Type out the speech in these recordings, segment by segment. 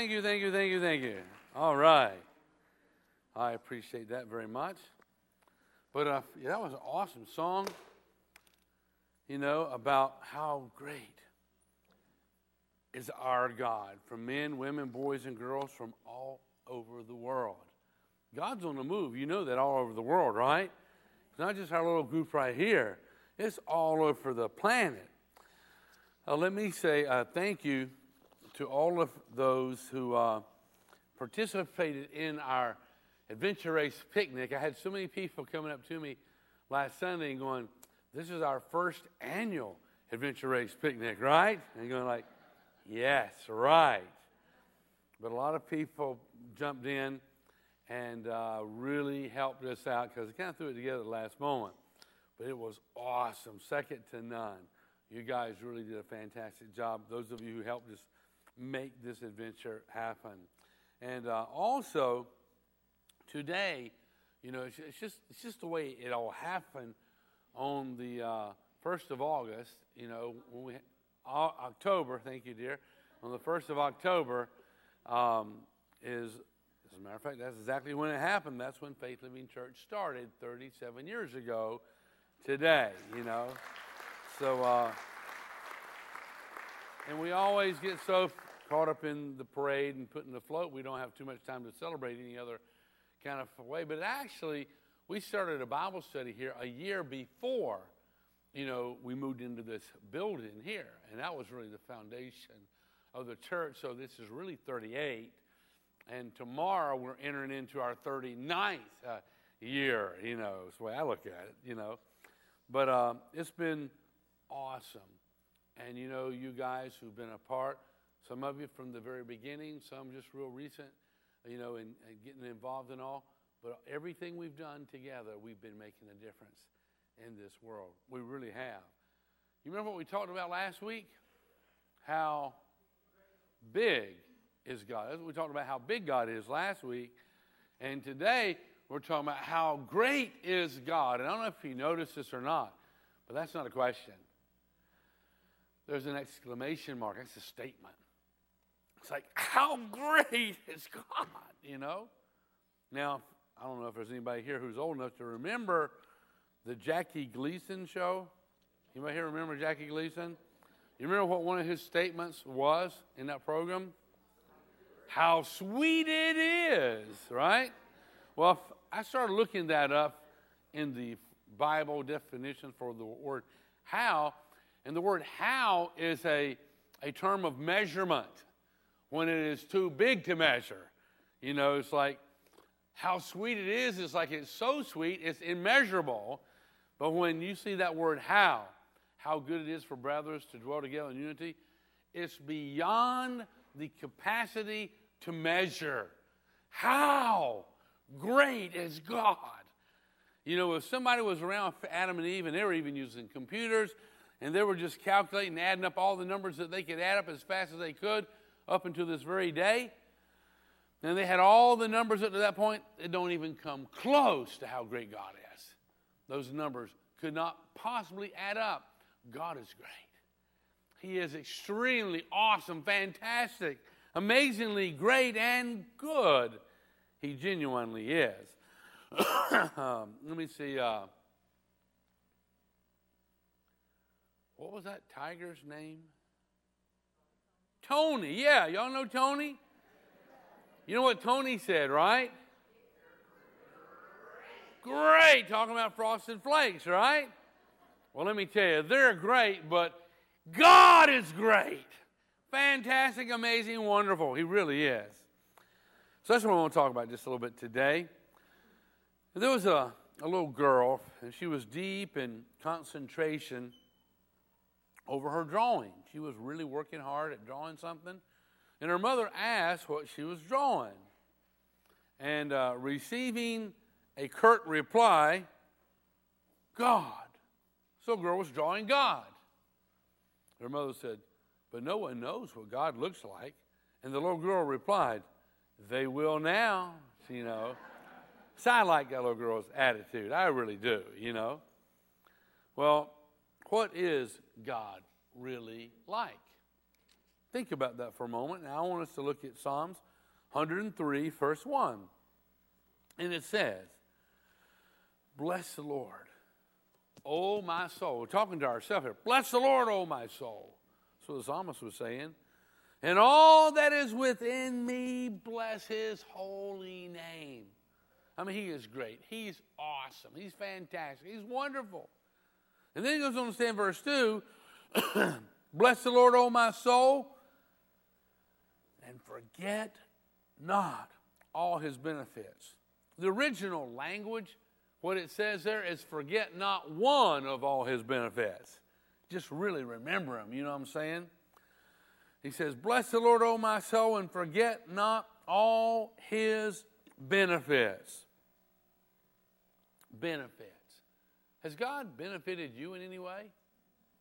Thank you, thank you, thank you, thank you. All right. I appreciate that very much. But uh, yeah, that was an awesome song, you know, about how great is our God from men, women, boys, and girls from all over the world. God's on the move. You know that all over the world, right? It's not just our little group right here, it's all over the planet. Uh, let me say uh, thank you to all of those who uh, participated in our adventure race picnic. I had so many people coming up to me last Sunday and going, This is our first annual adventure race picnic, right? And going like, Yes, right. But a lot of people jumped in and uh, really helped us out because we kind of threw it together at the last moment. But it was awesome, second to none. You guys really did a fantastic job. Those of you who helped us make this adventure happen. And uh, also, today, you know, it's, it's, just, it's just the way it all happened on the uh, 1st of August, you know, when we, October, thank you, dear. On the 1st of October um, is, as a matter of fact, that's exactly when it happened. That's when Faith Living Church started 37 years ago today, you know. So, uh, and we always get so caught up in the parade and putting the float, we don't have too much time to celebrate any other kind of way. But actually, we started a Bible study here a year before you know, we moved into this building here, and that was really the foundation of the church. So this is really 38. And tomorrow we're entering into our 39th uh, year, you know, is the way I look at it, you know. But uh, it's been awesome. And, you know, you guys who've been a part, some of you from the very beginning, some just real recent, you know, and getting involved and all. But everything we've done together, we've been making a difference in this world. We really have. You remember what we talked about last week? How big is God? We talked about how big God is last week. And today, we're talking about how great is God. And I don't know if you noticed this or not, but that's not a question. There's an exclamation mark. That's a statement. It's like, how great is God, you know? Now, I don't know if there's anybody here who's old enough to remember the Jackie Gleason show. Might here remember Jackie Gleason? You remember what one of his statements was in that program? How sweet it is, right? Well, I started looking that up in the Bible definition for the word how, and the word how is a, a term of measurement when it is too big to measure. You know, it's like how sweet it is, it's like it's so sweet, it's immeasurable. But when you see that word how, how good it is for brothers to dwell together in unity, it's beyond the capacity to measure. How great is God? You know, if somebody was around Adam and Eve and they were even using computers and they were just calculating, adding up all the numbers that they could add up as fast as they could up until this very day, and they had all the numbers up to that point, it don't even come close to how great God is. Those numbers could not possibly add up. God is great. He is extremely awesome, fantastic, amazingly great, and good. He genuinely is. um, let me see. Uh, what was that tiger's name? Tony. Yeah, y'all know Tony? You know what Tony said, right? Great, talking about frosted flakes, right? Well, let me tell you, they're great, but God is great. Fantastic, amazing, wonderful. He really is. So that's what I want to talk about just a little bit today. There was a, a little girl, and she was deep in concentration over her drawing. She was really working hard at drawing something. And her mother asked what she was drawing. And uh, receiving a curt reply, God. So girl was drawing God. Her mother said, But no one knows what God looks like. And the little girl replied, They will now, you know. so I like that little girl's attitude. I really do, you know. Well, what is God really like? Think about that for a moment. Now, I want us to look at Psalms 103, verse 1. And it says, Bless the Lord, O my soul. We're talking to ourselves here. Bless the Lord, O my soul. So the psalmist was saying. And all that is within me, bless his holy name. I mean, he is great. He's awesome. He's fantastic. He's wonderful. And then he goes on to say in verse 2 Bless the Lord, O my soul, and forget not all his benefits. The original language, what it says there is forget not one of all his benefits. Just really remember them, you know what I'm saying? He says, Bless the Lord, O my soul, and forget not all his benefits. Benefits. Has God benefited you in any way?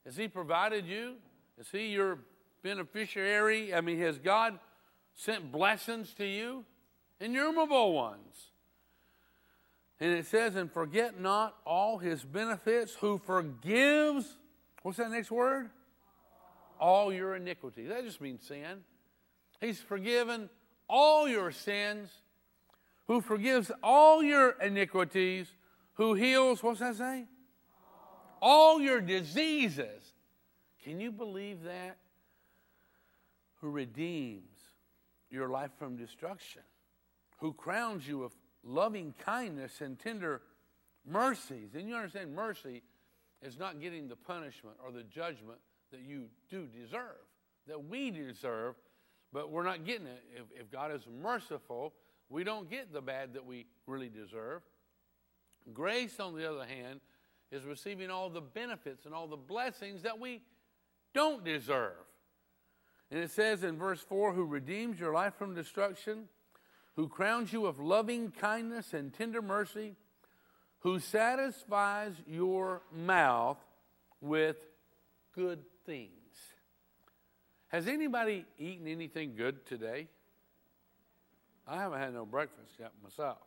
Has he provided you? Is he your beneficiary? I mean, has God sent blessings to you? Innumerable ones. And it says, and forget not all his benefits, who forgives, what's that next word? All your iniquities. That just means sin. He's forgiven all your sins, who forgives all your iniquities, who heals, what's that say? All your diseases. Can you believe that? Who redeems your life from destruction, who crowns you with loving kindness and tender mercies. And you understand, mercy is not getting the punishment or the judgment that you do deserve, that we deserve, but we're not getting it. If, if God is merciful, we don't get the bad that we really deserve. Grace, on the other hand, is receiving all the benefits and all the blessings that we don't deserve. And it says in verse 4 who redeems your life from destruction, who crowns you with loving kindness and tender mercy, who satisfies your mouth with good things. Has anybody eaten anything good today? I haven't had no breakfast yet myself.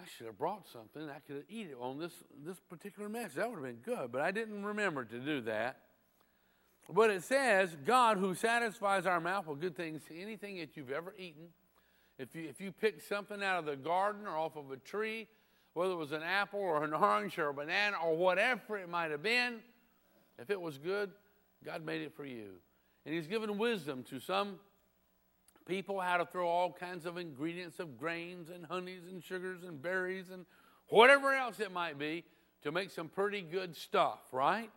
I should have brought something. I could eat it on this, this particular message. That would have been good, but I didn't remember to do that. But it says, God who satisfies our mouth with good things, anything that you've ever eaten. If you, if you pick something out of the garden or off of a tree, whether it was an apple or an orange or a banana or whatever it might have been, if it was good, God made it for you. And He's given wisdom to some people how to throw all kinds of ingredients of grains and honeys and sugars and berries and whatever else it might be to make some pretty good stuff, right?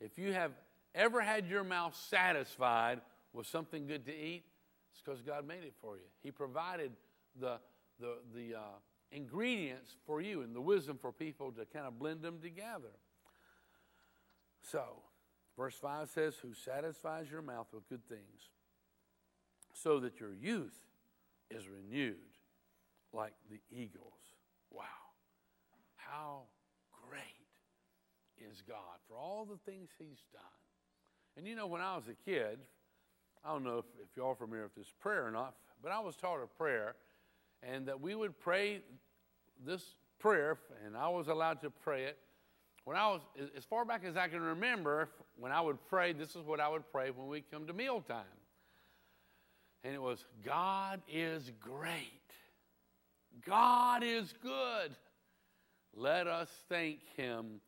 If you have ever had your mouth satisfied with something good to eat, it's because God made it for you. He provided the, the, the uh, ingredients for you and the wisdom for people to kind of blend them together. So, verse 5 says, Who satisfies your mouth with good things, so that your youth is renewed like the eagles. Wow. How great is God for all the things He's done. And you know, when I was a kid, I don't know if, if y'all are familiar with this prayer or not, but I was taught a prayer, and that we would pray this prayer, and I was allowed to pray it. When I was, as far back as I can remember, when I would pray, this is what I would pray when we come to mealtime. And it was, God is great. God is good. Let us thank Him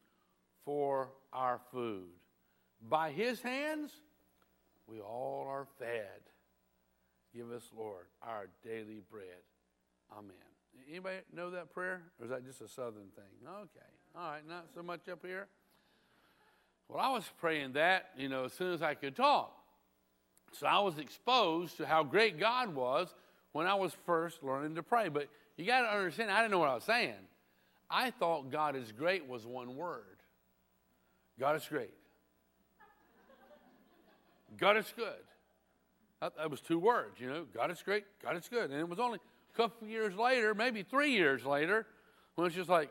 for our food. By his hands, we all are fed. Give us, Lord, our daily bread. Amen. Anybody know that prayer? Or is that just a southern thing? Okay. All right, not so much up here. Well, I was praying that, you know, as soon as I could talk. So I was exposed to how great God was when I was first learning to pray. But you got to understand, I didn't know what I was saying. I thought God is great was one word. God is great. God is good. That, was two words, you know. God is great, God is good. And it was only a couple years later, maybe three years later, when it's just like,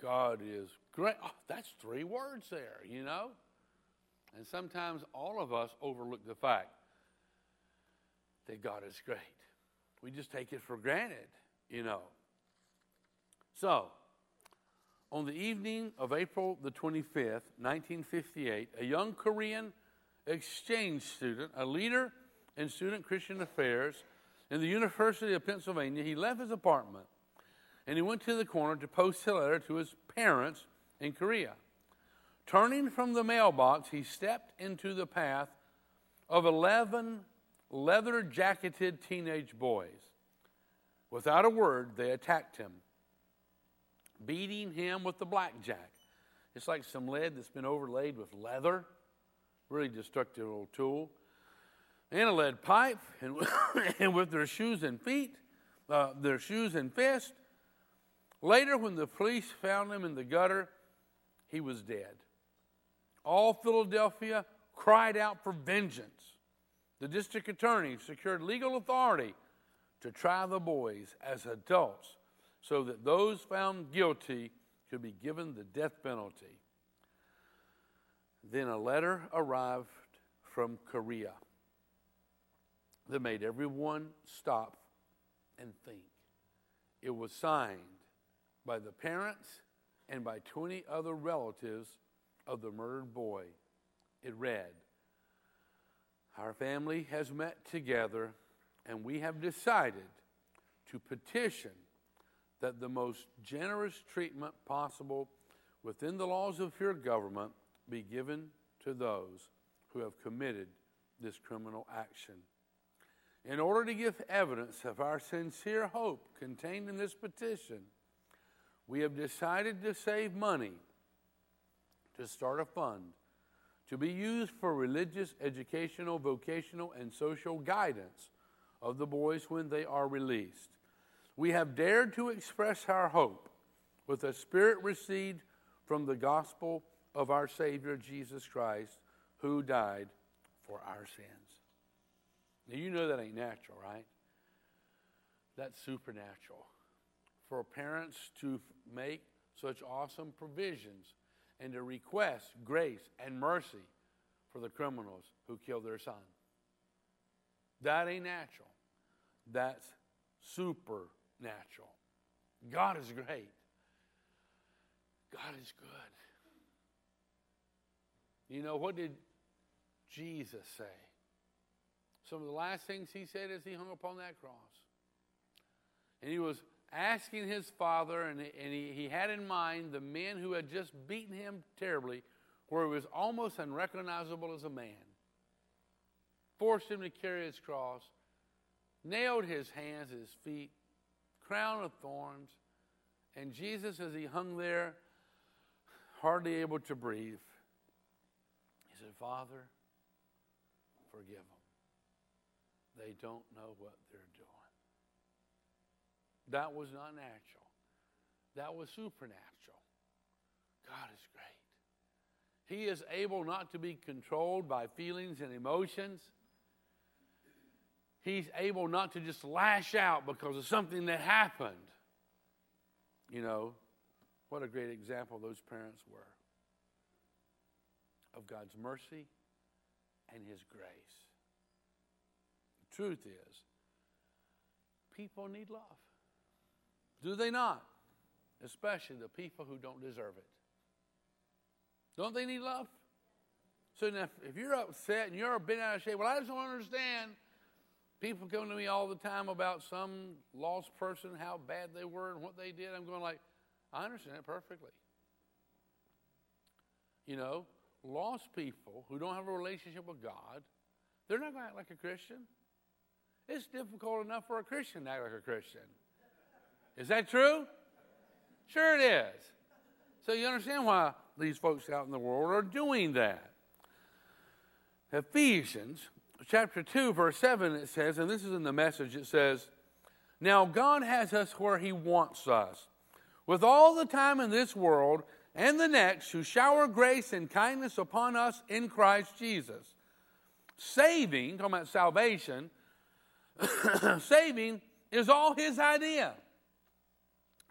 God is great. Oh, that's three words there, you know? And sometimes all of us overlook the fact that God is great. We just take it for granted, you know. So, on the evening of April the 25th, 1958, a young Korean exchange student, a leader in student Christian affairs in the University of Pennsylvania, he left his apartment and he went to the corner to post a letter to his parents in Korea. Turning from the mailbox, he stepped into the path of 11 leather jacketed teenage boys. Without a word, they attacked him, beating him with the blackjack. It's like some lead that's been overlaid with leather, really destructive old tool, and a lead pipe, and, and with their shoes and feet, uh, their shoes and fists. Later, when the police found him in the gutter, he was dead. All Philadelphia cried out for vengeance. The district attorney secured legal authority to try the boys as adults so that those found guilty could be given the death penalty. Then a letter arrived from Korea that made everyone stop and think. It was signed by the parents and by 20 other relatives of the murdered boy. It read, Our family has met together and we have decided to petition that the most generous treatment possible within the laws of your government be given to those who have committed this criminal action. In order to give evidence of our sincere hope contained in this petition, we have decided to save money to start a fund to be used for religious, educational, vocational, and social guidance of the boys when they are released. We have dared to express our hope with a spirit received from the gospel of our Savior Jesus Christ, who died for our sins. Now, you know that ain't natural, right? That's supernatural. For parents to make such awesome provisions and to request grace and mercy for the criminals who killed their son. That ain't natural. That's supernatural. God is great. God is good. You know, what did Jesus say? Some of the last things he said as he hung upon that cross. And he was asking his father, and, and he, he had in mind the men who had just beaten him terribly, where he was almost unrecognizable as a man, forced him to carry his cross, nailed his hands, his feet, crown of thorns, and Jesus, as he hung there, hardly able to breathe, he said, Father, forgive them. They don't know what they're doing. That was not natural. That was supernatural. God is great. He is able not to be controlled by feelings and emotions. He's able not to just lash out because of something that happened. You know, what a great example those parents were of God's mercy and His grace. The truth is, people need love. Do they not? Especially the people who don't deserve it. Don't they need love? So now, if you're upset and you're a bit out of shape, well, I just don't understand. People come to me all the time about some lost person, how bad they were and what they did. I'm going like, I understand it perfectly. You know, lost people who don't have a relationship with God, they're not going to act like a Christian. It's difficult enough for a Christian to act like a Christian. Is that true? Sure it is. So you understand why these folks out in the world are doing that. Ephesians chapter 2, verse 7, it says, and this is in the message, it says, Now God has us where He wants us, with all the time in this world and the next to shower grace and kindness upon us in Christ Jesus. Saving, talking about salvation, saving is all His idea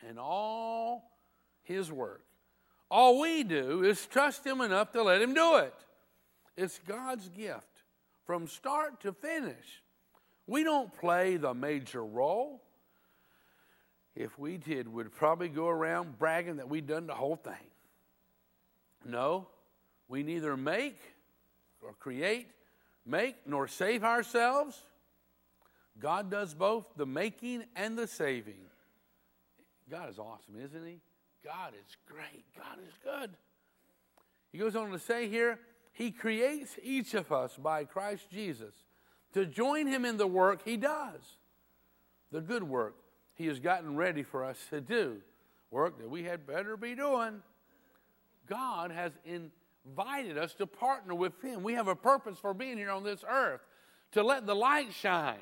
and all His work. All we do is trust Him enough to let Him do it. It's God's gift from start to finish. We don't play the major role. If we did, we'd probably go around bragging that we'd done the whole thing. No, we neither make or create, make, nor save ourselves. God does both the making and the saving. God is awesome, isn't He? God is great. God is good. He goes on to say here, He creates each of us by Christ Jesus to join Him in the work He does, the good work He has gotten ready for us to do, work that we had better be doing. God has invited us to partner with Him. We have a purpose for being here on this earth to let the light shine,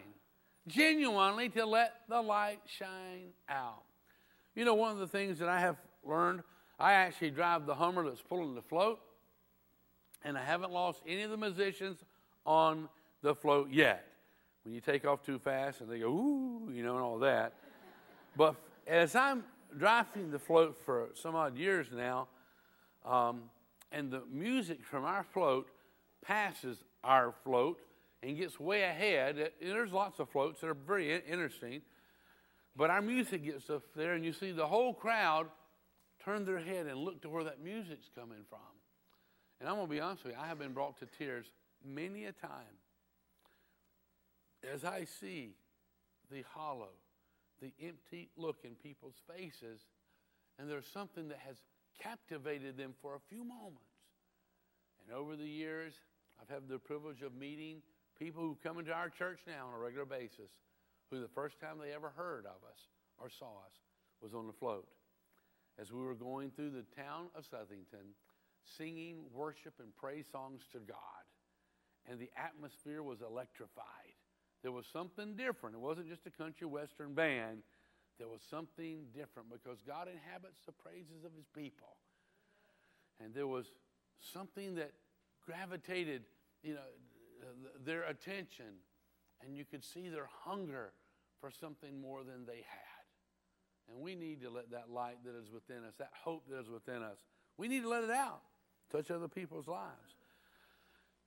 genuinely to let the light shine out. You know, one of the things that I have learned, I actually drive the Hummer that's pulling the float, and I haven't lost any of the musicians on the float yet. When you take off too fast and they go, ooh, you know, and all that. But as I'm driving the float for some odd years now, um, and the music from our float passes our float and gets way ahead. And there's lots of floats that are very interesting, but our music gets up there, and you see the whole crowd turn their head and look to where that music's coming from. And I'm going to be honest with you, I have been brought to tears many a time as I see the hollow, the empty look in people's faces, and there's something that has captivated them for a few moments. And over the years, I've had the privilege of meeting people who come into our church now on a regular basis the first time they ever heard of us or saw us was on the float. As we were going through the town of Southington, singing worship and praise songs to God, and the atmosphere was electrified. There was something different. It wasn't just a country western band. There was something different because God inhabits the praises of his people. And there was something that gravitated, you know, their attention, and you could see their hunger for something more than they had. And we need to let that light that is within us, that hope that is within us, we need to let it out, touch other people's lives.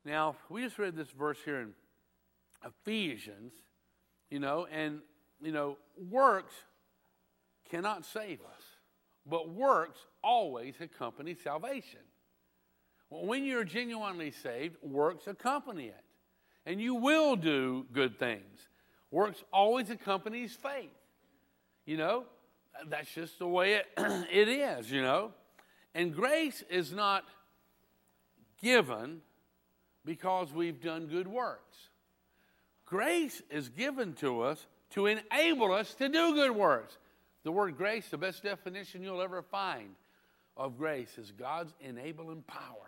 Now, we just read this verse here in Ephesians, you know, and, you know, works cannot save us, but works always accompany salvation. When you're genuinely saved, works accompany it. And you will do good things. Works always accompanies faith. You know, that's just the way it, it is, you know. And grace is not given because we've done good works. Grace is given to us to enable us to do good works. The word grace, the best definition you'll ever find of grace, is God's enabling power.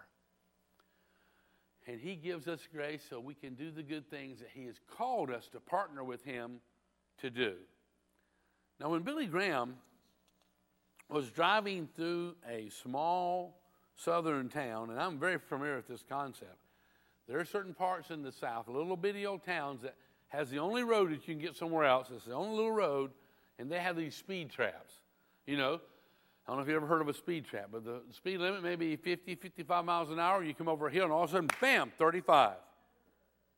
And He gives us grace so we can do the good things that He has called us to partner with Him to do. Now, when Billy Graham was driving through a small southern town, and I'm very familiar with this concept, there are certain parts in the South, little bitty old towns that has the only road that you can get somewhere else. It's the only little road, and they have these speed traps. You know, I don't know if you ever heard of a speed trap, but the speed limit may be 50, 55 miles an hour. You come over a hill, and all of a sudden, bam, 35.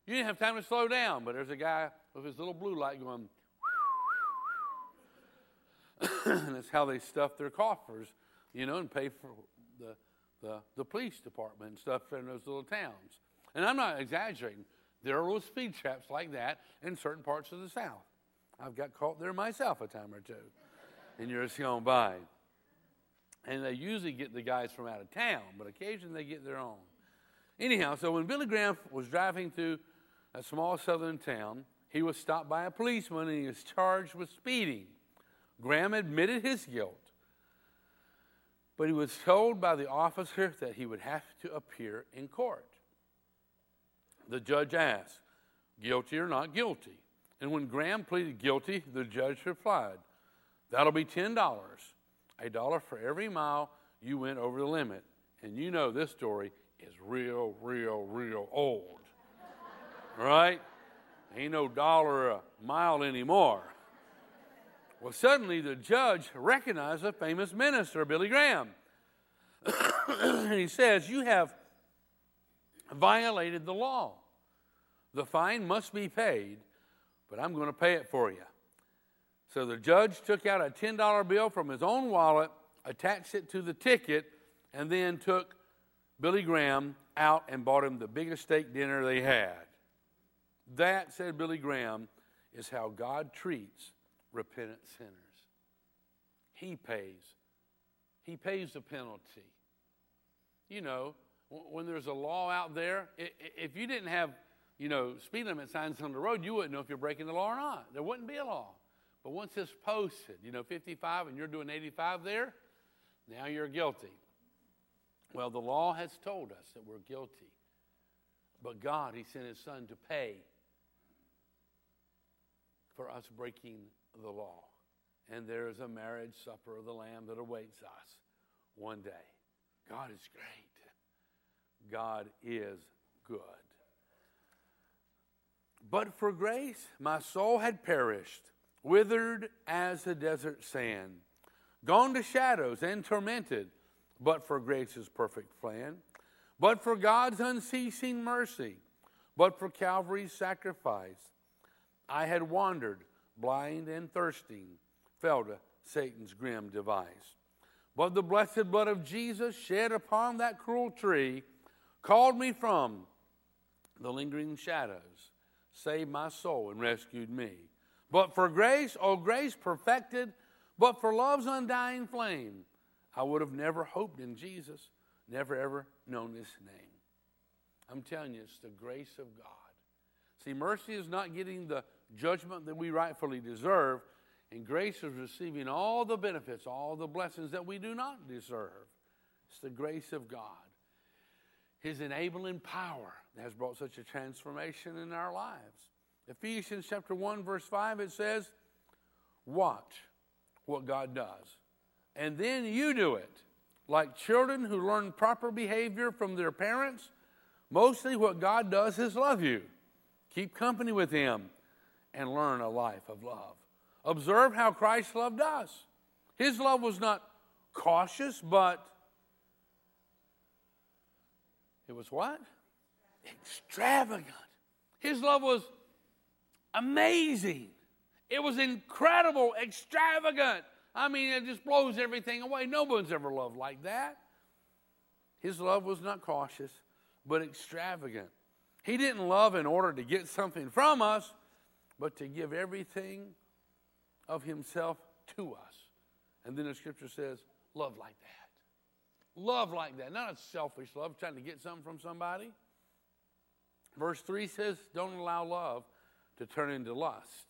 You didn't have time to slow down, but there's a guy with his little blue light going, and that's how they stuff their coffers, you know, and pay for the, the, the police department and stuff in those little towns. And I'm not exaggerating. There are little speed traps like that in certain parts of the South. I've got caught there myself a time or two in years gone by. And they usually get the guys from out of town, but occasionally they get their own. Anyhow, so when Billy Graham was driving through a small southern town, he was stopped by a policeman and he was charged with speeding. Graham admitted his guilt, but he was told by the officer that he would have to appear in court. The judge asked, guilty or not guilty? And when Graham pleaded guilty, the judge replied, That'll be $10, a dollar for every mile you went over the limit. And you know this story is real, real, real old. right? Ain't no dollar a mile anymore. Well, suddenly the judge recognized a famous minister, Billy Graham. and he says, You have violated the law. The fine must be paid, but I'm going to pay it for you. So the judge took out a $10 bill from his own wallet, attached it to the ticket, and then took Billy Graham out and bought him the biggest steak dinner they had. That, said Billy Graham, is how God treats repentant sinners. He pays. He pays the penalty. You know, when there's a law out there, if you didn't have, you know, speed limit signs on the road, you wouldn't know if you're breaking the law or not. There wouldn't be a law. But once it's posted, you know, 55 and you're doing 85 there, now you're guilty. Well, the law has told us that we're guilty. But God, He sent His Son to pay for us breaking the law. And there is a marriage supper of the Lamb that awaits us one day. God is great. God is good. But for grace, my soul had perished, withered as the desert sand, gone to shadows and tormented, but for grace's perfect plan, but for God's unceasing mercy, but for Calvary's sacrifice I had wandered, blind and thirsting, fell to Satan's grim device. But the blessed blood of Jesus shed upon that cruel tree called me from the lingering shadows, saved my soul, and rescued me. But for grace, oh, grace perfected, but for love's undying flame, I would have never hoped in Jesus, never ever known his name. I'm telling you, it's the grace of God. See, mercy is not getting the judgment that we rightfully deserve, and grace is receiving all the benefits, all the blessings that we do not deserve. It's the grace of God. His enabling power has brought such a transformation in our lives. Ephesians chapter 1, verse 5, it says, Watch what God does. And then you do it. Like children who learn proper behavior from their parents, mostly what God does is love you. Keep company with Him and learn a life of love. Observe how Christ loved us. His love was not cautious, but it was what? Extravagant. His love was amazing. It was incredible, extravagant. I mean, it just blows everything away. No one's ever loved like that. His love was not cautious, but extravagant. He didn't love in order to get something from us, but to give everything of himself to us. And then the scripture says, love like that. Love like that. Not a selfish love, trying to get something from somebody. Verse 3 says, don't allow love to turn into lust,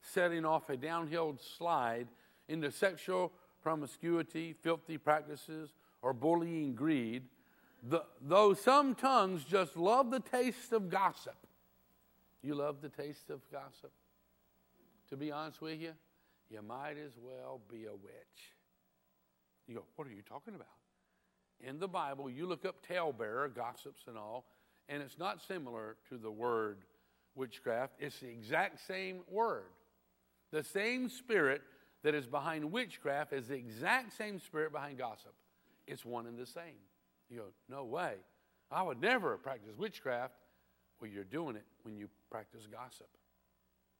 setting off a downhill slide into sexual promiscuity, filthy practices, or bullying greed, the, though some tongues just love the taste of gossip you love the taste of gossip? To be honest with you, you might as well be a witch. You go, what are you talking about? In the Bible, you look up talebearer, gossips and all, and it's not similar to the word witchcraft. It's the exact same word. The same spirit that is behind witchcraft is the exact same spirit behind gossip. It's one and the same. You go, no way. I would never practice witchcraft. Well, you're doing it when you practice gossip.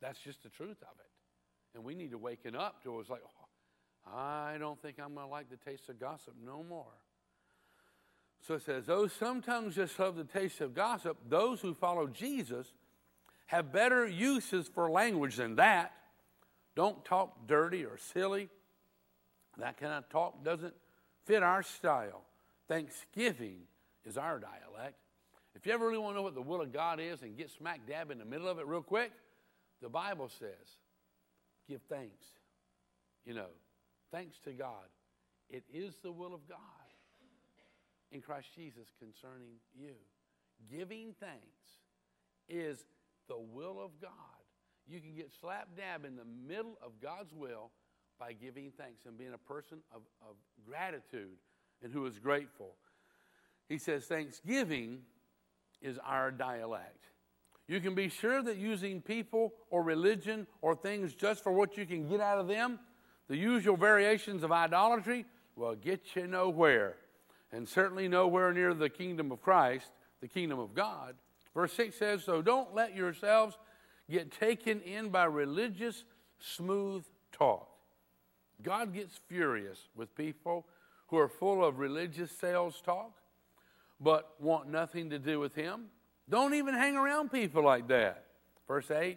That's just the truth of it. And we need to waken up to it. It's like, oh, I don't think I'm going to like the taste of gossip no more. So it says, those some tongues just love the taste of gossip. Those who follow Jesus have better uses for language than that. Don't talk dirty or silly. That kind of talk doesn't fit our style. Thanksgiving is our dialect. If you ever really want to know what the will of God is and get smack dab in the middle of it real quick, the Bible says, give thanks. You know, thanks to God. It is the will of God in Christ Jesus concerning you. Giving thanks is the will of God. You can get slap dab in the middle of God's will by giving thanks and being a person of, of gratitude and who is grateful. He says, Thanksgiving is our dialect. You can be sure that using people or religion or things just for what you can get out of them, the usual variations of idolatry, will get you nowhere. And certainly nowhere near the kingdom of Christ, the kingdom of God. Verse 6 says, So don't let yourselves get taken in by religious, smooth talk. God gets furious with people who are full of religious sales talk but want nothing to do with him. Don't even hang around people like that. Verse 8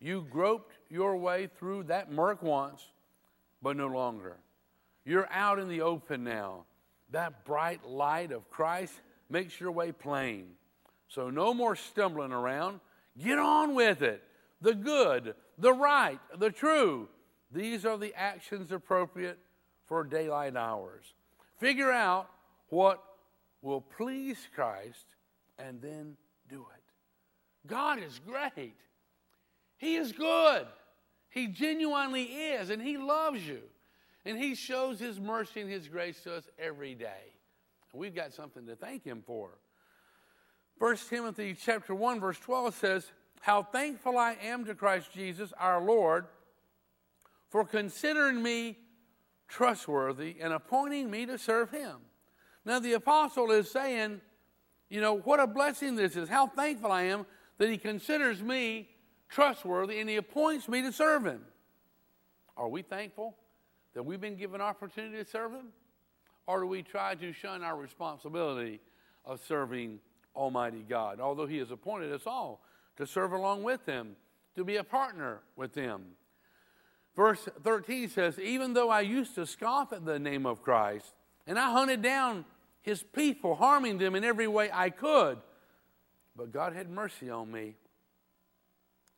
You groped your way through that murk once, but no longer. You're out in the open now. That bright light of Christ makes your way plain. So no more stumbling around. Get on with it. The good, the right, the true. These are the actions appropriate for daylight hours. Figure out what will please Christ and then do it. God is great. He is good. He genuinely is, and He loves you. And He shows His mercy and His grace to us every day. We've got something to thank Him for. 1 Timothy chapter 1, verse 12 says, How thankful I am to Christ Jesus our Lord for considering me trustworthy and appointing me to serve him. Now, the apostle is saying, you know, what a blessing this is. How thankful I am that he considers me trustworthy and he appoints me to serve him. Are we thankful that we've been given opportunity to serve him? Or do we try to shun our responsibility of serving Almighty God? Although he has appointed us all to serve along with him, to be a partner with him. Verse 13 says, Even though I used to scoff at the name of Christ, and I hunted down his people, harming them in every way I could, but God had mercy on me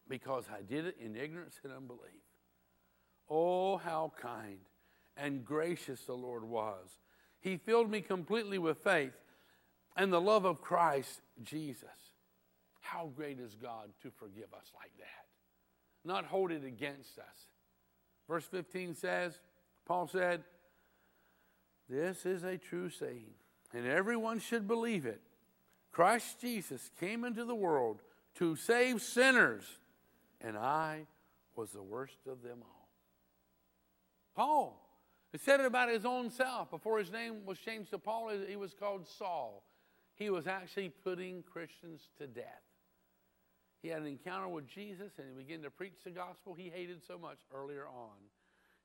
because I did it in ignorance and unbelief. Oh, how kind and gracious the Lord was. He filled me completely with faith and the love of Christ Jesus. How great is God to forgive us like that, not hold it against us. Verse 15 says, Paul said, This is a true saying, and everyone should believe it. Christ Jesus came into the world to save sinners, and I was the worst of them all. Paul, he said it about his own self. Before his name was changed to Paul, he was called Saul. He was actually putting Christians to death. He had an encounter with Jesus and he began to preach the gospel he hated so much earlier on.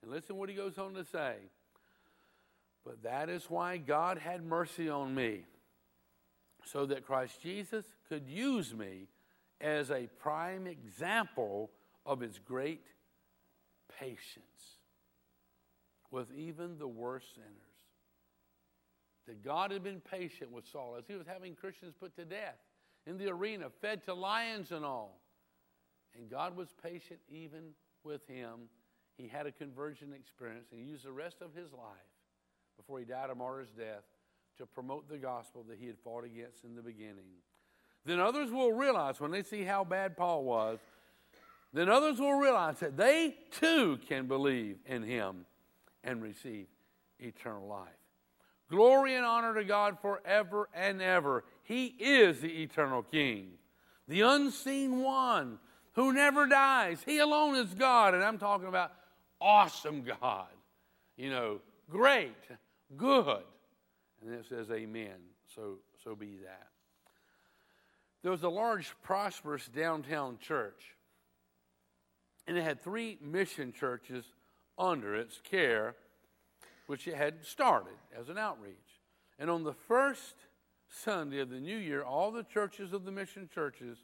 And listen what he goes on to say. But that is why God had mercy on me, so that Christ Jesus could use me as a prime example of his great patience with even the worst sinners. That God had been patient with Saul as he was having Christians put to death in the arena, fed to lions and all. And God was patient even with him. He had a conversion experience and he used the rest of his life before he died a martyr's death to promote the gospel that he had fought against in the beginning. Then others will realize when they see how bad Paul was, then others will realize that they too can believe in him and receive eternal life. Glory and honor to God forever and ever. He is the eternal King, the unseen one who never dies. He alone is God. And I'm talking about awesome God. You know, great, good. And it says, Amen. So, so be that. There was a large, prosperous downtown church, and it had three mission churches under its care, which it had started as an outreach. And on the first Sunday of the new year, all the churches of the mission churches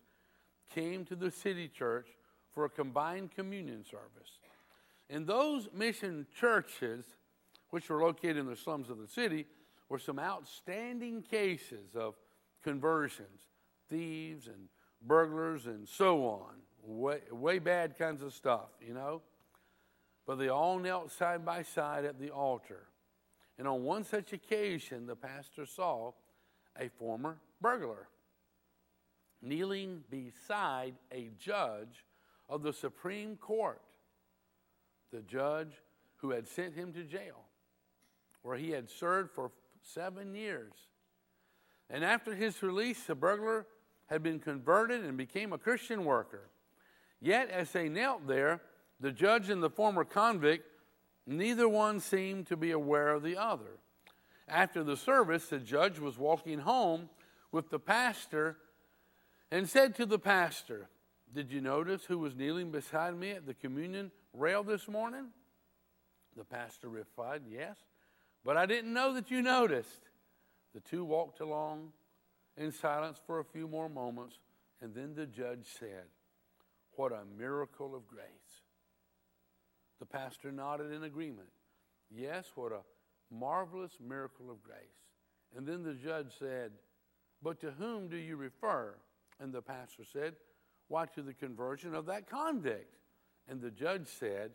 came to the city church for a combined communion service. And those mission churches, which were located in the slums of the city, were some outstanding cases of conversions thieves and burglars and so on. Way, way bad kinds of stuff, you know? But they all knelt side by side at the altar. And on one such occasion, the pastor saw a former burglar kneeling beside a judge of the Supreme Court, the judge who had sent him to jail, where he had served for seven years. And after his release, the burglar had been converted and became a Christian worker. Yet, as they knelt there, the judge and the former convict, neither one seemed to be aware of the other. After the service, the judge was walking home with the pastor and said to the pastor, Did you notice who was kneeling beside me at the communion rail this morning? The pastor replied, Yes, but I didn't know that you noticed. The two walked along in silence for a few more moments, and then the judge said, What a miracle of grace. The pastor nodded in agreement. Yes, what a marvelous miracle of grace. And then the judge said, But to whom do you refer? And the pastor said, Why, to the conversion of that convict. And the judge said,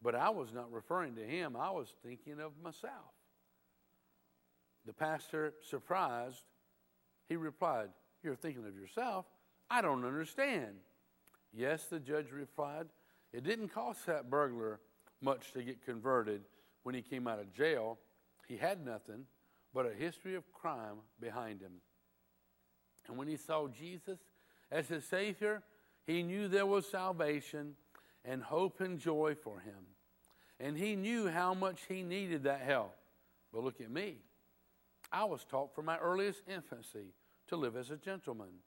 But I was not referring to him, I was thinking of myself. The pastor, surprised, he replied, You're thinking of yourself? I don't understand. Yes, the judge replied, It didn't cost that burglar much to get converted when he came out of jail. He had nothing but a history of crime behind him. And when he saw Jesus as his Savior, he knew there was salvation and hope and joy for him. And he knew how much he needed that help. But look at me. I was taught from my earliest infancy to live as a gentleman,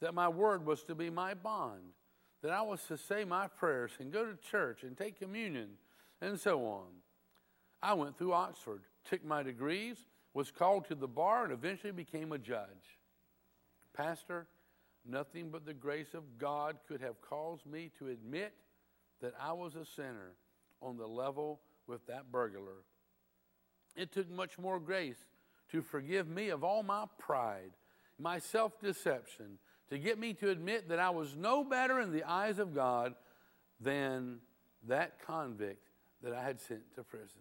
that my word was to be my bond, that I was to say my prayers and go to church and take communion and so on. I went through Oxford, took my degrees, was called to the bar, and eventually became a judge. Pastor, nothing but the grace of God could have caused me to admit that I was a sinner on the level with that burglar. It took much more grace to forgive me of all my pride, my self deception, to get me to admit that I was no better in the eyes of God than that convict that I had sent to prison.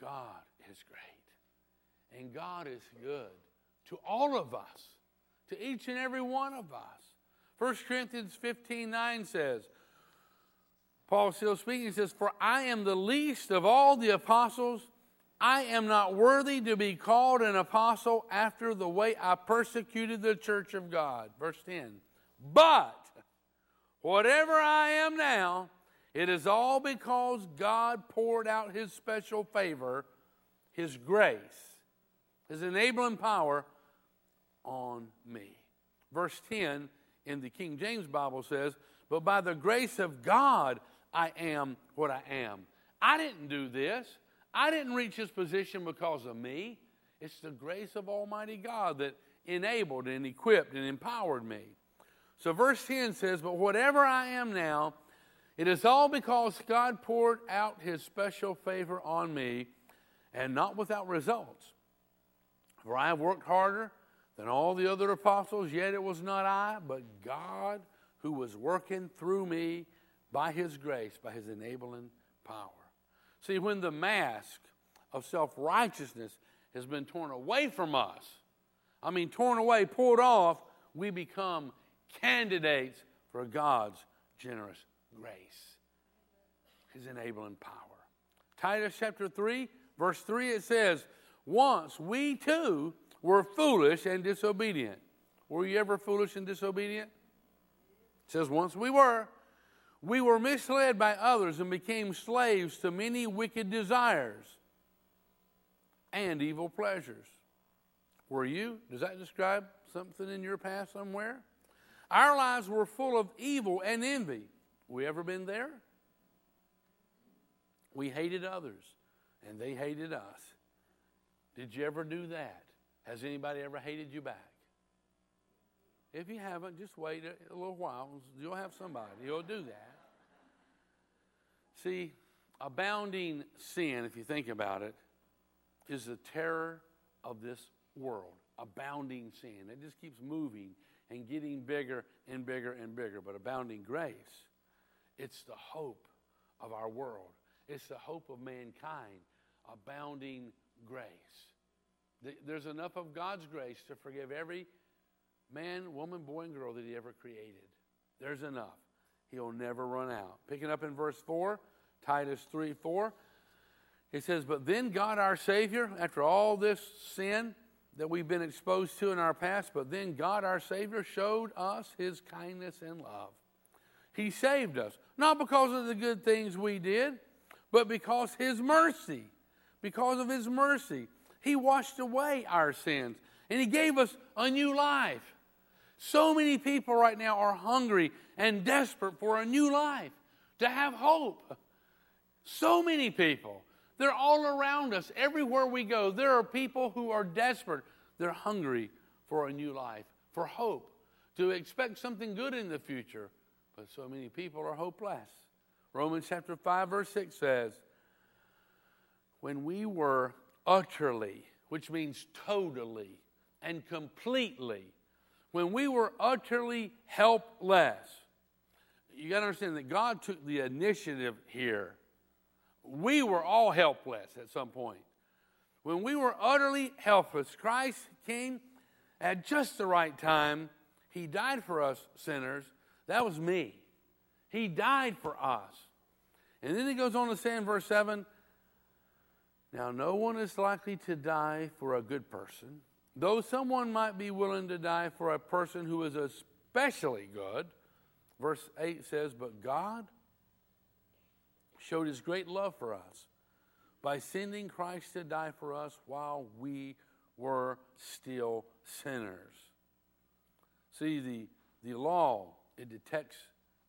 God is great, and God is good to all of us, to each and every one of us. 1 Corinthians 15 9 says, Paul still speaking, he says, For I am the least of all the apostles I am not worthy to be called an apostle after the way I persecuted the church of God. Verse 10. But whatever I am now, it is all because God poured out his special favor, his grace, his enabling power on me. Verse 10 in the King James Bible says, But by the grace of God, I am what I am. I didn't do this. I didn't reach this position because of me. It's the grace of Almighty God that enabled and equipped and empowered me. So, verse 10 says, But whatever I am now, it is all because God poured out his special favor on me, and not without results. For I have worked harder than all the other apostles, yet it was not I, but God who was working through me by his grace, by his enabling power. See, when the mask of self righteousness has been torn away from us, I mean, torn away, pulled off, we become candidates for God's generous grace, His enabling power. Titus chapter 3, verse 3, it says, Once we too were foolish and disobedient. Were you ever foolish and disobedient? It says, Once we were. We were misled by others and became slaves to many wicked desires and evil pleasures. Were you? Does that describe something in your past somewhere? Our lives were full of evil and envy. We ever been there? We hated others and they hated us. Did you ever do that? Has anybody ever hated you back? If you haven't, just wait a, little while. You'll have somebody. You'll do that. See, abounding sin, if you think about it, is the terror of this world. Abounding sin. It just keeps moving and getting bigger and bigger and bigger. But abounding grace, it's the hope of our world, it's the hope of mankind. Abounding grace. There's enough of God's grace to forgive every man, woman, boy, and girl that He ever created. There's enough. He'll never run out. Picking up in verse 4, Titus 3 4. It says, But then God our Savior, after all this sin that we've been exposed to in our past, but then God our Savior showed us his kindness and love. He saved us, not because of the good things we did, but because his mercy. Because of his mercy. He washed away our sins and he gave us a new life. So many people right now are hungry and desperate for a new life, to have hope. So many people. They're all around us. Everywhere we go, there are people who are desperate. They're hungry for a new life, for hope, to expect something good in the future. But so many people are hopeless. Romans chapter 5, verse 6 says, When we were utterly, which means totally and completely, when we were utterly helpless, you got to understand that God took the initiative here. We were all helpless at some point. When we were utterly helpless, Christ came at just the right time. He died for us sinners. That was me. He died for us. And then he goes on to say in verse 7 Now, no one is likely to die for a good person, though someone might be willing to die for a person who is especially good. Verse 8 says, But God showed his great love for us by sending Christ to die for us while we were still sinners. See, the, the law, it detects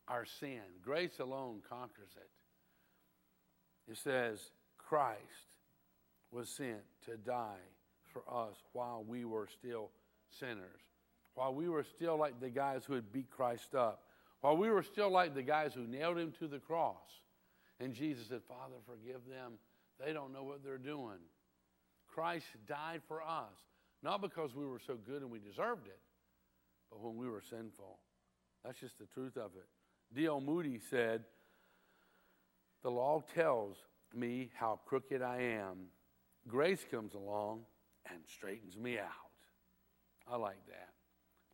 our sin. Grace alone conquers it. It says, Christ was sent to die for us while we were still sinners, while we were still like the guys who had beat Christ up, while we were still like the guys who nailed him to the cross. And Jesus said, Father, forgive them. They don't know what they're doing. Christ died for us, not because we were so good and we deserved it, but when we were sinful. That's just the truth of it. D.L. Moody said, The law tells me how crooked I am. Grace comes along and straightens me out. I like that.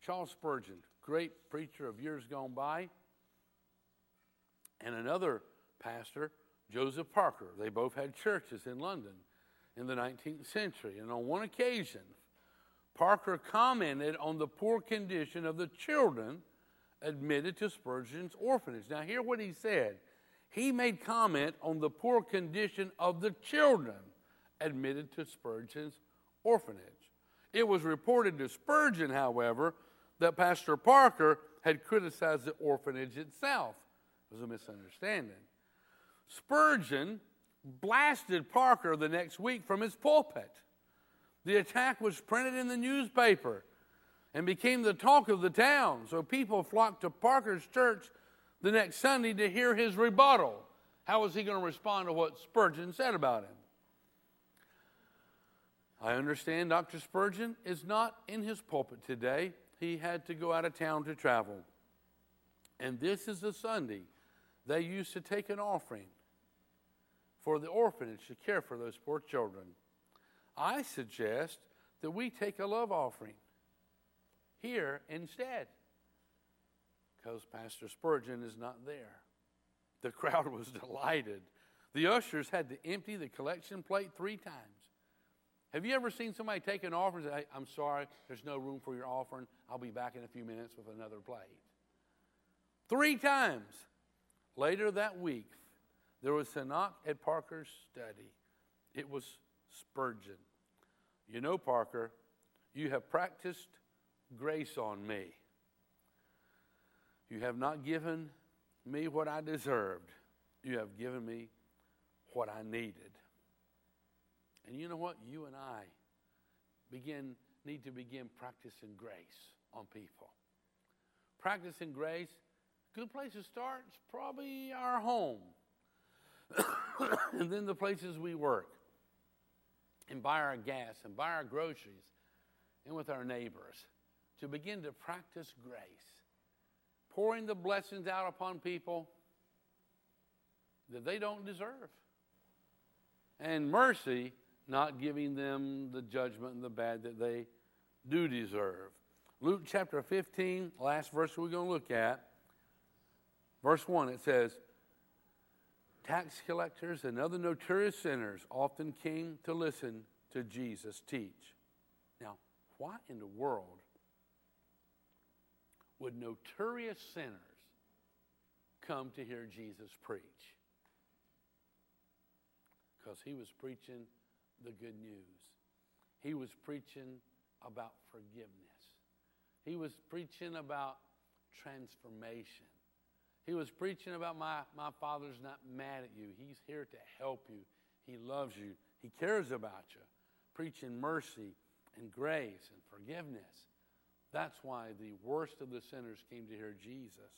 Charles Spurgeon, great preacher of years gone by, and another pastor, Joseph Parker. They both had churches in London in the 19th century. And on one occasion, Parker commented on the poor condition of the children admitted to Spurgeon's orphanage. Now, hear what he said. He made comment on the poor condition of the children admitted to Spurgeon's orphanage. It was reported to Spurgeon, however, that Pastor Parker had criticized the orphanage itself. It was a misunderstanding. Spurgeon blasted Parker the next week from his pulpit. The attack was printed in the newspaper and became the talk of the town. So people flocked to Parker's church the next Sunday to hear his rebuttal. How was he going to respond to what Spurgeon said about him? I understand Dr. Spurgeon is not in his pulpit today. He had to go out of town to travel. And this is the Sunday they used to take an offering for the orphanage to care for those poor children. I suggest that we take a love offering here instead because Pastor Spurgeon is not there. The crowd was delighted. The ushers had to empty the collection plate three times. Have you ever seen somebody take an offering and say, hey, I'm sorry, there's no room for your offering. I'll be back in a few minutes with another plate? Three times. Later that week, there was a knock at Parker's study. It was Spurgeon. You know, Parker, you have practiced grace on me. You have not given me what I deserved. You have given me what I needed. And you know what? You and I begin need to begin practicing grace on people. Practicing grace, good place to start is probably our home. and then the places we work and buy our gas and buy our groceries and with our neighbors to begin to practice grace, pouring the blessings out upon people that they don't deserve, and mercy, not giving them the judgment and the bad that they do deserve. Luke chapter 15, last verse we're going to look at, verse 1, it says, tax collectors and other notorious sinners often came to listen to Jesus teach. Now, why in the world would notorious sinners come to hear Jesus preach? Because he was preaching the good news. He was preaching about forgiveness. He was preaching about transformation. He was preaching about my, my father's not mad at you. He's here to help you. He loves you. He cares about you. Preaching mercy and grace and forgiveness. That's why the worst of the sinners came to hear Jesus.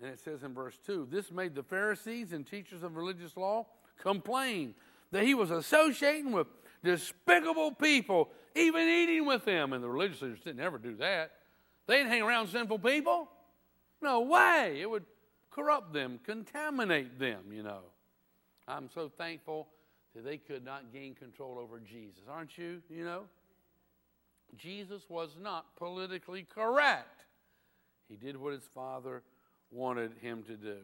And it says in verse 2 this made the Pharisees and teachers of religious law complain that he was associating with despicable people, even eating with them. And the religious leaders didn't ever do that. They didn't hang around sinful people. No way. It would corrupt them, contaminate them, you know. I'm so thankful that they could not gain control over Jesus. Aren't you? You know? Jesus was not politically correct. He did what his father wanted him to do.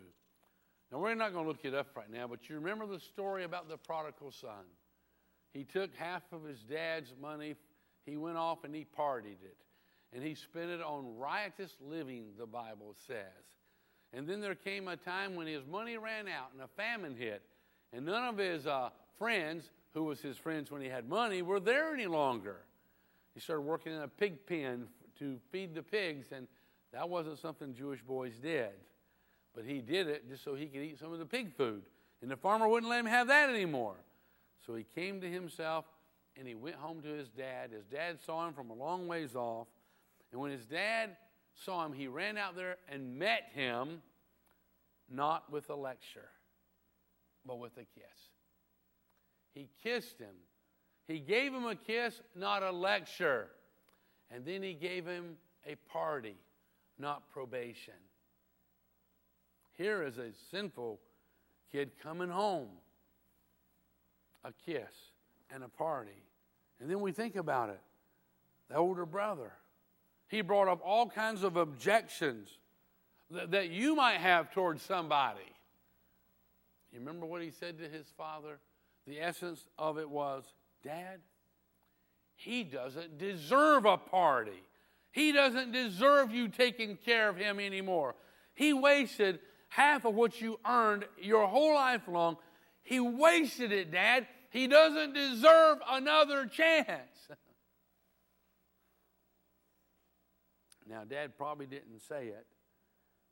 Now, we're not going to look it up right now, but you remember the story about the prodigal son. He took half of his dad's money, he went off and he partied it. And he spent it on riotous living, the Bible says. And then there came a time when his money ran out and a famine hit. And none of his uh, friends, who was his friends when he had money, were there any longer. He started working in a pig pen to feed the pigs, and that wasn't something Jewish boys did. But he did it just so he could eat some of the pig food. And the farmer wouldn't let him have that anymore. So he came to himself and he went home to his dad. His dad saw him from a long ways off. And when his dad saw him, he ran out there and met him, not with a lecture, but with a kiss. He kissed him. He gave him a kiss, not a lecture. And then he gave him a party, not probation. Here is a sinful kid coming home, a kiss and a party. And then we think about it. The older brother, he brought up all kinds of objections that, that you might have towards somebody. You remember what he said to his father? The essence of it was Dad, he doesn't deserve a party. He doesn't deserve you taking care of him anymore. He wasted half of what you earned your whole life long. He wasted it, Dad. He doesn't deserve another chance. Now, Dad probably didn't say it,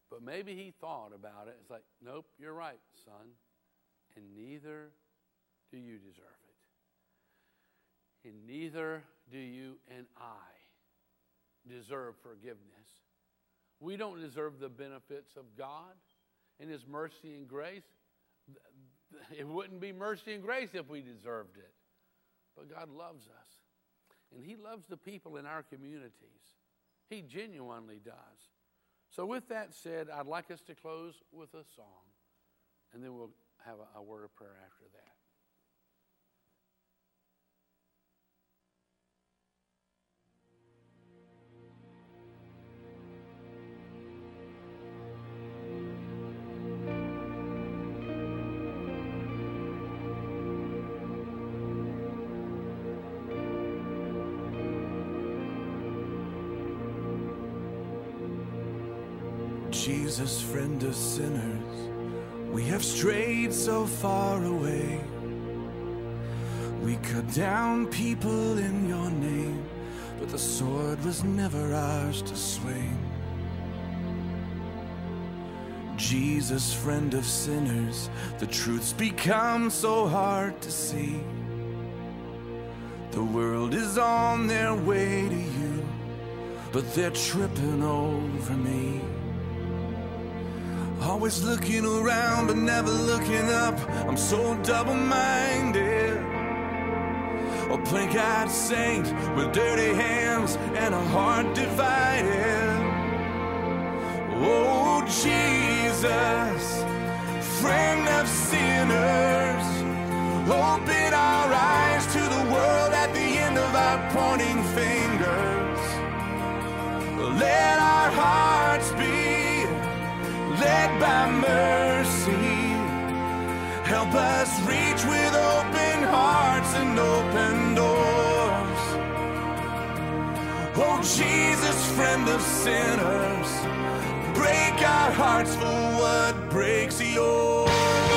but maybe he thought about it. It's like, nope, you're right, son, and neither do you deserve it. And neither do you and I deserve forgiveness. We don't deserve the benefits of God and His mercy and grace. It wouldn't be mercy and grace if we deserved it. But God loves us. And He loves the people in our communities. He genuinely does. So, with that said, I'd like us to close with a song, and then we'll have a, a word of prayer after that. Jesus, friend of sinners, we have strayed so far away. We cut down people in your name, but the sword was never ours to swing. Jesus, friend of sinners, the truth's become so hard to see. The world is on their way to you, but they're tripping over me. Always looking around but never looking up. I'm so double minded. A plain eyed saint with dirty hands and a heart divided. Oh, Jesus, friend of sinners, open our eyes to the world at the end of our pointing fingers. Let our hearts be led by mercy. Help us reach with open hearts and open doors. Oh, Jesus, friend of sinners, break our hearts for what breaks yours.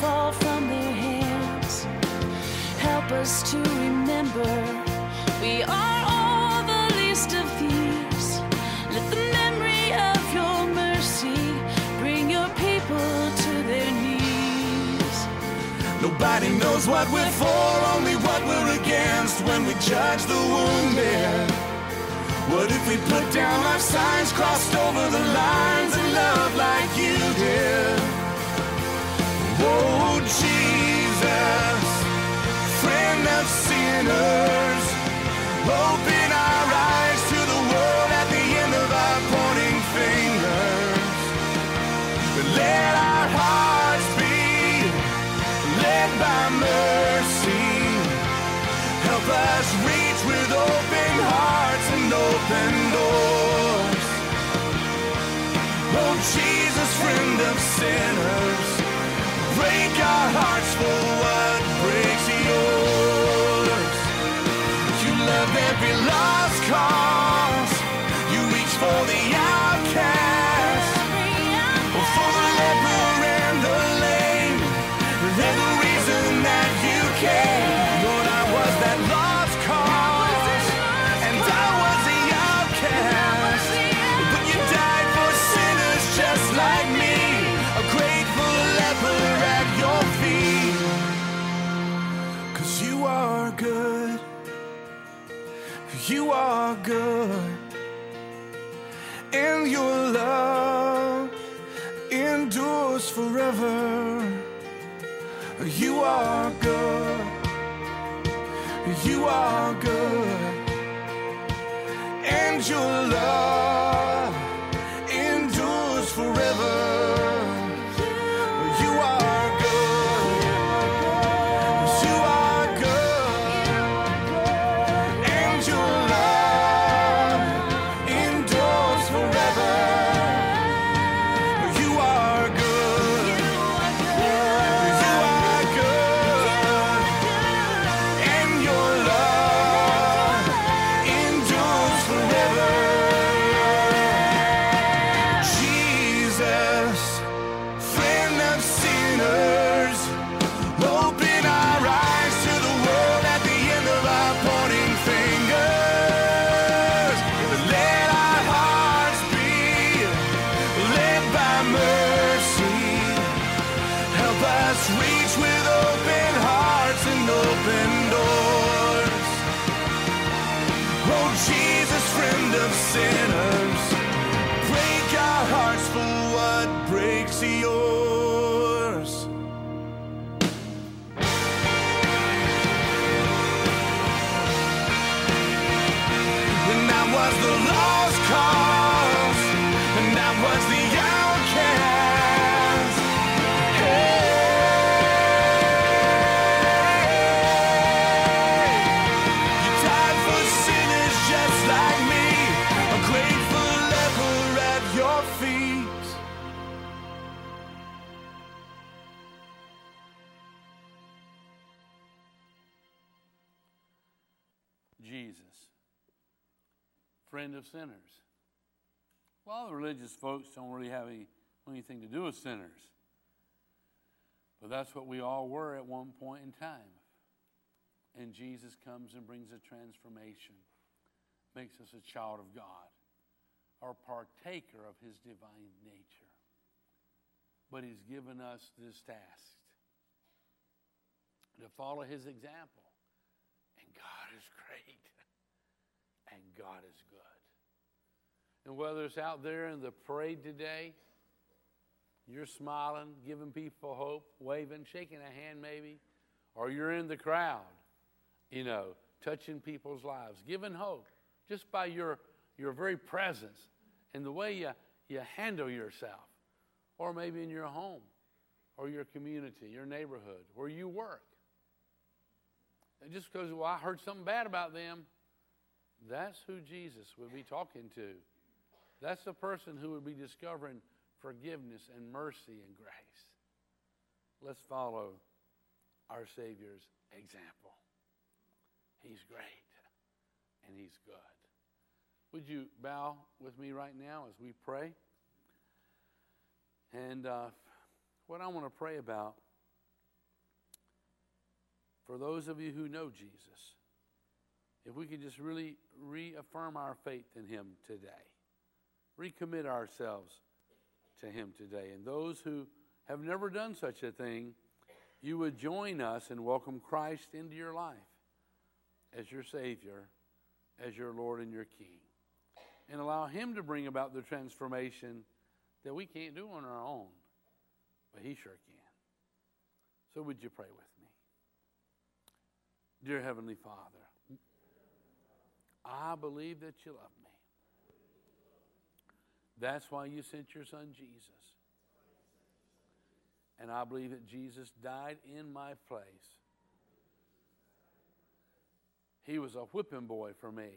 fall from their hands. Help us to remember we are all the least of these. Let the memory of your mercy bring your people to their knees. Nobody knows what we're for, only what we're against when we judge the wounded. What if we put down our signs, crossed over the lines, and love like you did? Oh, Jesus, friend of sinners, open our eyes to the world at the end of our pointing fingers. Let our hearts be led by mercy. Help us reach with open hearts and open doors. Oh, Jesus, friend of sinners, break our hearts for what breaks yours. You love every lost cause. You reach for the good. And your love endures forever. You are good. You are good. And your love folks don't really have any, anything to do with sinners. But that's what we all were at one point in time. And Jesus comes and brings a transformation, makes us a child of God, or partaker of his divine nature. But he's given us this task to follow his example. And God is great. And God is good. And whether it's out there in the parade today, you're smiling, giving people hope, waving, shaking a hand maybe, or you're in the crowd, you know, touching people's lives, giving hope just by your, your very presence and the way you, you handle yourself, or maybe in your home, or your community, your neighborhood, where you work. And just because, well, I heard something bad about them, that's who Jesus would be talking to. That's the person who would be discovering forgiveness and mercy and grace. Let's follow our Savior's example. He's great and He's good. Would you bow with me right now as we pray? And uh, what I want to pray about for those of you who know Jesus, if we could just really reaffirm our faith in Him today, recommit ourselves to Him today. And those who have never done such a thing, you would join us and welcome Christ into your life as your Savior, as your Lord and your King, and allow Him to bring about the transformation that we can't do on our own, but He sure can. So, would you pray with me? Dear Heavenly Father, I believe that you love me. That's why you sent your son Jesus. And I believe that Jesus died in my place. He was a whipping boy for me.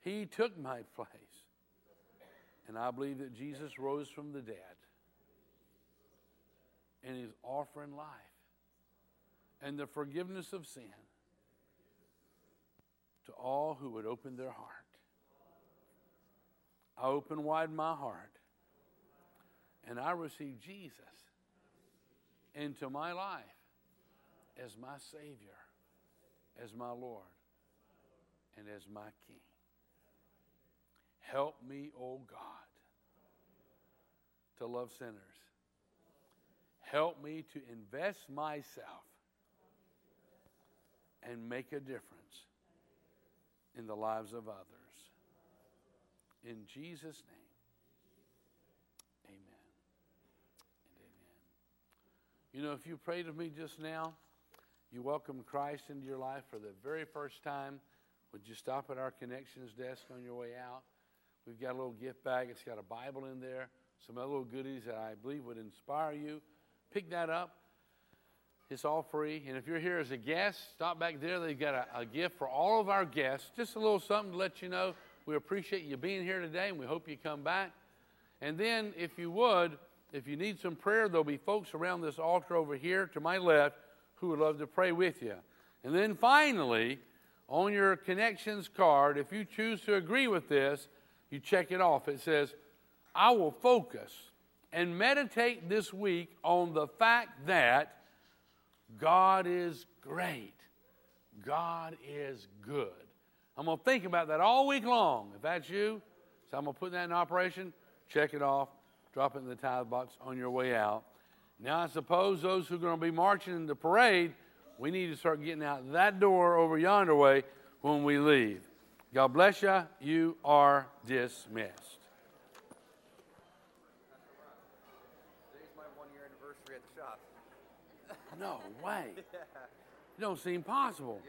He took my place. And I believe that Jesus rose from the dead and is offering life and the forgiveness of sin to all who would open their heart. I open wide my heart and I receive Jesus into my life as my Savior, as my Lord, and as my King. Help me, O oh God, to love sinners. Help me to invest myself and make a difference in the lives of others. In Jesus' name, amen and amen. You know, if you prayed with me just now, you welcome Christ into your life for the very first time, would you stop at our connections desk on your way out? We've got a little gift bag. It's got a Bible in there, some other little goodies that I believe would inspire you. Pick that up. It's all free. And if you're here as a guest, stop back there. They've got a, a gift for all of our guests. Just a little something to let you know we appreciate you being here today, and we hope you come back. And then, if you would, if you need some prayer, there'll be folks around this altar over here to my left who would love to pray with you. And then finally, on your connections card, if you choose to agree with this, you check it off. It says, I will focus and meditate this week on the fact that God is great, God is good. I'm going to think about that all week long. If that's you, so I'm going to put that in operation, check it off, drop it in the tithe box on your way out. Now, I suppose those who are going to be marching in the parade, we need to start getting out that door over yonder way when we leave. God bless you. You are dismissed. Today's my one year anniversary at the shop. No way. It don't seem possible.